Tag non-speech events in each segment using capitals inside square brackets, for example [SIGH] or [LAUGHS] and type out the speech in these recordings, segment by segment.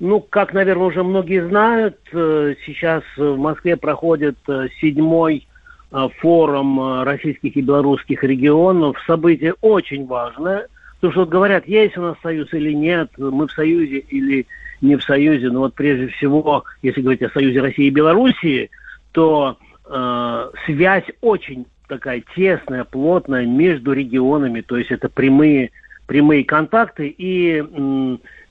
Ну, как, наверное, уже многие знают, э, сейчас в Москве проходит э, седьмой э, форум российских и белорусских регионов. Событие очень важное. Потому что вот говорят, есть у нас союз или нет, мы в союзе или не в союзе. Но вот прежде всего, если говорить о союзе России и Белоруссии, то э, связь очень такая тесная, плотная между регионами. То есть это прямые, прямые контакты. И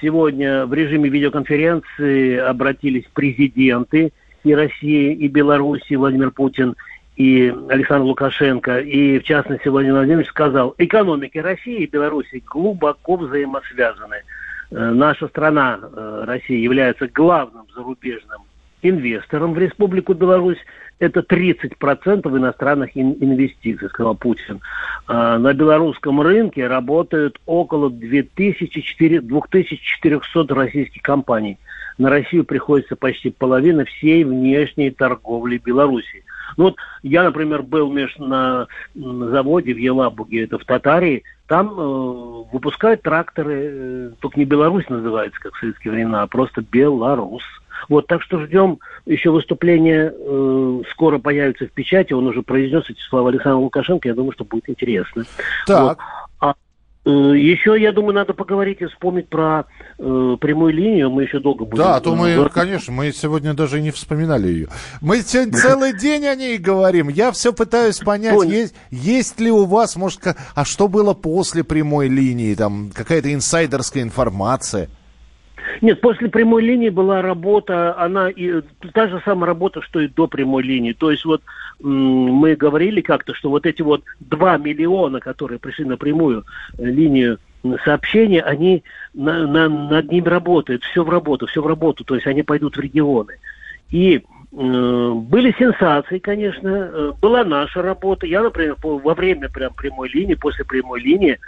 сегодня в режиме видеоконференции обратились президенты и России, и Беларуси, Владимир Путин и Александр Лукашенко. И, в частности, Владимир Владимирович сказал, экономики России и Беларуси глубоко взаимосвязаны. Э, Наша страна, э, Россия, является главным зарубежным инвестором в Республику Беларусь. Это 30% иностранных ин- инвестиций, сказал Путин. А На белорусском рынке работают около 2400 2400 российских компаний. На Россию приходится почти половина всей внешней торговли Беларуси. Ну вот я, например, был меж на, заводе в Елабуге, это в Татарии, там э, выпускают тракторы, э, только не Беларусь называется, как в советские времена, а просто Беларус. Вот, так что ждем еще выступления, э, скоро появится в печати, он уже произнес эти слова Александра Лукашенко, я думаю, что будет интересно. Так. Вот. А, э, еще, я думаю, надо поговорить и вспомнить про э, прямую линию, мы еще долго будем... Да, а то мы, э, конечно, мы сегодня даже и не вспоминали ее. Мы сегодня целый день о ней говорим. Я все пытаюсь понять, есть, есть ли у вас, может, а что было после прямой линии, там какая-то инсайдерская информация? Нет, после прямой линии была работа, она и та же самая работа, что и до прямой линии. То есть вот мы говорили как-то, что вот эти вот 2 миллиона, которые пришли на прямую э, линию сообщения, они на- на- над ними работают, все в работу, все в работу, то есть они пойдут в регионы. И э, были сенсации, конечно, э, была наша работа. Я, например, во время прям прямой линии, после прямой линии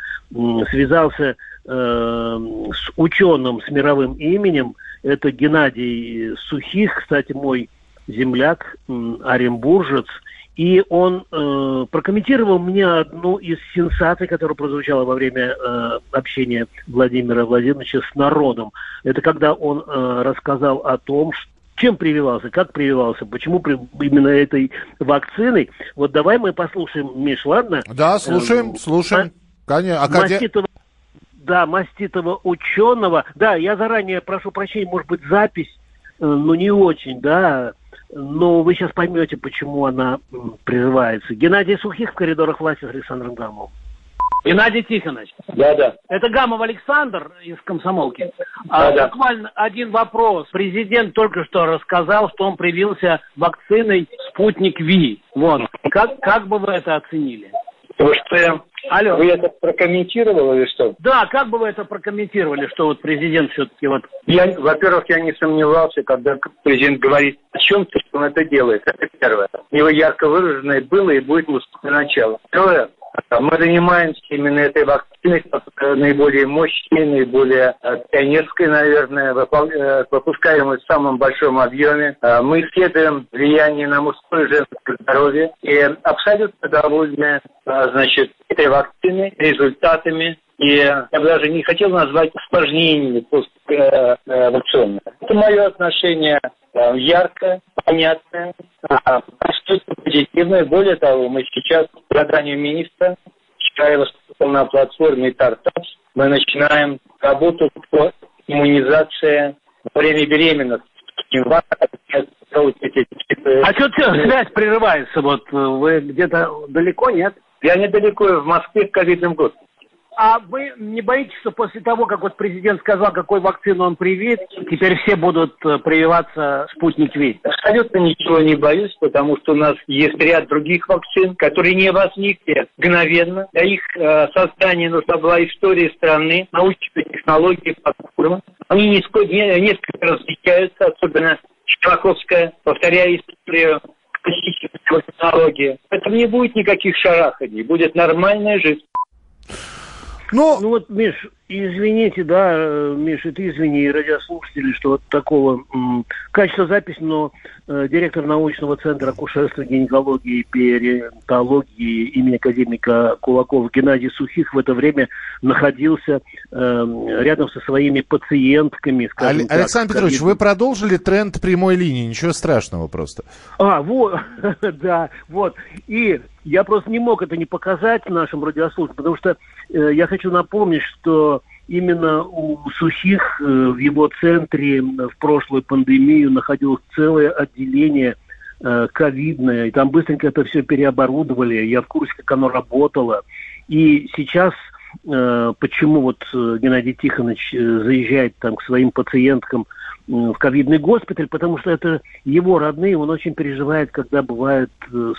связался с ученым с мировым именем. Это Геннадий Сухих, кстати, мой земляк, оренбуржец. И он э, прокомментировал мне одну из сенсаций, которая прозвучала во время э, общения Владимира Владимировича с народом. Это когда он э, рассказал о том, ш- чем прививался, как прививался, почему при- именно этой вакциной. Вот давай мы послушаем, Миш, ладно? Да, слушаем, Э, слушаем. Конечно. Акаде- маститого, да, маститого ученого. Да, я заранее прошу прощения, может быть, запись, э, ну, не очень, да, но вы сейчас поймете, почему она м, прерывается. Геннадий Сухих в коридорах власти с Александром Гамовым. Геннадий Тихонович, Да, да. это Гамов Александр из комсомолки. А, Да-да. Буквально один вопрос. Президент только что рассказал, что он привился вакциной «Спутник Ви». Вот. Как, как бы вы это оценили? Потому что я... Алло. Вы это прокомментировал или что? Да, как бы вы это прокомментировали, что вот президент все-таки вот... Я, во-первых, я не сомневался, когда президент говорит о чем-то, что он это делает. Это первое. У него ярко выраженное было и будет выступное начало. Второе. А, Мы занимаемся именно этой вакциной, э, наиболее мощной, наиболее э, пионерской, наверное, э, выпускаемой в самом большом объеме. Мы исследуем влияние на мужское и женское здоровье и абсолютно довольны, значит, этой вакциной, результатами и я бы даже не хотел назвать осложнениями вакцины. Это мое отношение э, яркое, понятное, а, абсолютно позитивное. Более того, мы сейчас по заданию министра, вчера я выступал на платформе Тартас, мы начинаем работу по иммунизации во время беременности. А что связь прерывается? Вот э, вы где-то далеко, нет? Я недалеко в Москве в ковидном год. А вы не боитесь, что после того, как вот президент сказал, какой вакцину он привит, теперь все будут э, прививаться спутник Ви? Абсолютно ничего не боюсь, потому что у нас есть ряд других вакцин, которые не возникли мгновенно. Для их э, создания нужна была история страны, научные технологии, платформы. Они несколько, не- несколько различаются, особенно Чебаковская, повторяя историю технологии. Поэтому не будет никаких шараханий, будет нормальная жизнь. Ну, ну вот, Миш, извините, да, э, Миша, ты извини, радиослушатели, что вот такого м, качества записи, но э, директор научного центра акушерства, гинекологии и перинатологии имени академика Кулакова Геннадий Сухих в это время находился э, рядом со своими пациентками. Скажем так, Александр Петрович, вы продолжили тренд прямой линии, ничего страшного просто. А, вот, [LAUGHS] да, вот. И я просто не мог это не показать нашим радиослушателям, потому что э, я хочу напомнить, что именно у Сухих э, в его центре в прошлую пандемию находилось целое отделение э, ковидное, и там быстренько это все переоборудовали, я в курсе, как оно работало. И сейчас э, почему вот Геннадий Тихонович заезжает там к своим пациенткам в ковидный госпиталь, потому что это его родные, он очень переживает, когда бывают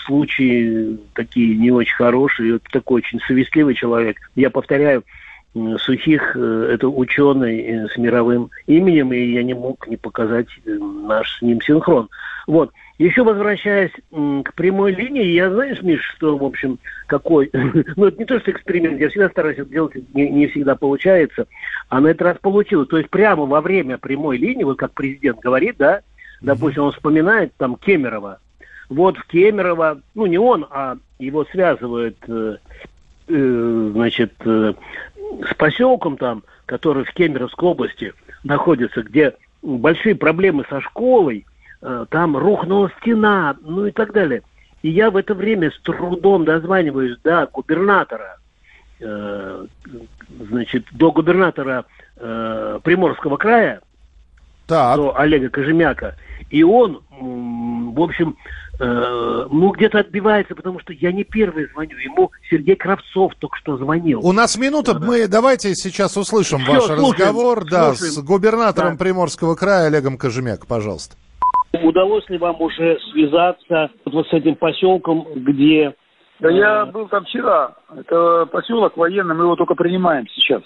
случаи такие не очень хорошие, такой очень совестливый человек. Я повторяю, Сухих э, – это ученый э, с мировым именем, и я не мог не показать э, наш с ним синхрон. Вот. Еще возвращаясь к прямой линии, я знаешь, Миш, что, в общем, какой... [LAUGHS] ну, это не то, что эксперимент, я всегда стараюсь это делать, не, не всегда получается, а на этот раз получилось. То есть прямо во время прямой линии, вот как президент говорит, да, допустим, он вспоминает там Кемерова, вот в Кемерово, ну не он, а его связывает, э, значит, с поселком там, который в Кемеровской области находится, где большие проблемы со школой, э, там рухнула стена, ну и так далее. И я в это время с трудом дозваниваюсь до губернатора, э, значит, до губернатора э, Приморского края, так. до Олега Кожемяка. И он, в общем, ну, где-то отбивается, потому что я не первый звоню. Ему Сергей Кравцов только что звонил. У нас минута, да. мы давайте сейчас услышим Все, ваш слушаем, разговор да, с губернатором да. Приморского края Олегом Кожемяк, пожалуйста. Удалось ли вам уже связаться вот с этим поселком, где... Да я был там вчера. Это поселок военный, мы его только принимаем сейчас.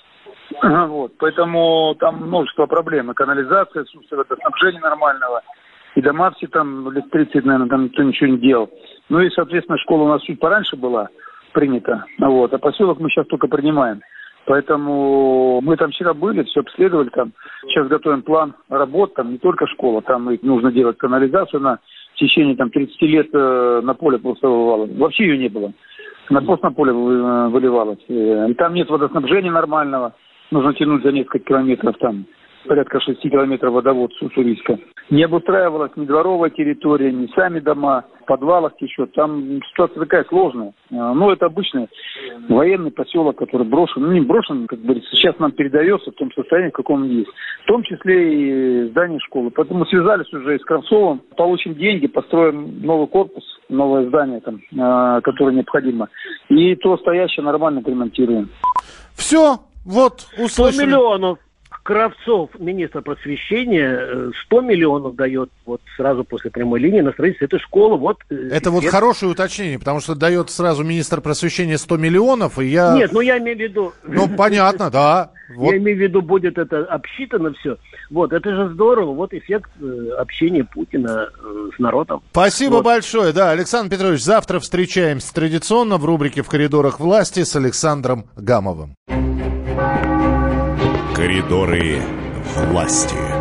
[CLEARS THROAT] Вот, поэтому там множество проблем. И канализация, отсутствие водоснабжения нормального – и дома все там лет 30, наверное, там никто ничего не делал. Ну и, соответственно, школа у нас чуть пораньше была принята, вот, а поселок мы сейчас только принимаем. Поэтому мы там вчера были, все обследовали там. Сейчас готовим план работ, там не только школа, там нужно делать канализацию на в течение там 30 лет э, на поле просто выливалось. Вообще ее не было. На просто на поле э, выливалось. Э, и там нет водоснабжения нормального. Нужно тянуть за несколько километров там порядка 6 километров водовод Уссурийска. Не обустраивалась ни дворовая территория, ни сами дома, в подвалах еще. Там ситуация такая сложная. А, Но ну, это обычный военный поселок, который брошен. Ну, не брошен, как говорится, сейчас нам передается в том состоянии, в каком он есть. В том числе и здание школы. Поэтому связались уже с Кравцовым, получим деньги, построим новый корпус, новое здание, там, а, которое необходимо. И то стоящее нормально отремонтируем. Все, вот, услышали. 100 миллионов. Кравцов, министр просвещения, 100 э, миллионов дает вот сразу после прямой линии на строительство этой школы. Вот, э, Это вот хорошее уточнение, потому что дает сразу министр просвещения 100 миллионов, и я... Нет, ну я имею в виду... Ну, понятно, да. Вот. Я имею в виду, будет это обсчитано все. Вот, это же здорово. Вот эффект э, общения Путина с народом. Спасибо вот. большое. Да, Александр Петрович, завтра встречаемся традиционно в рубрике «В коридорах власти» с Александром Гамовым. Коридоры власти.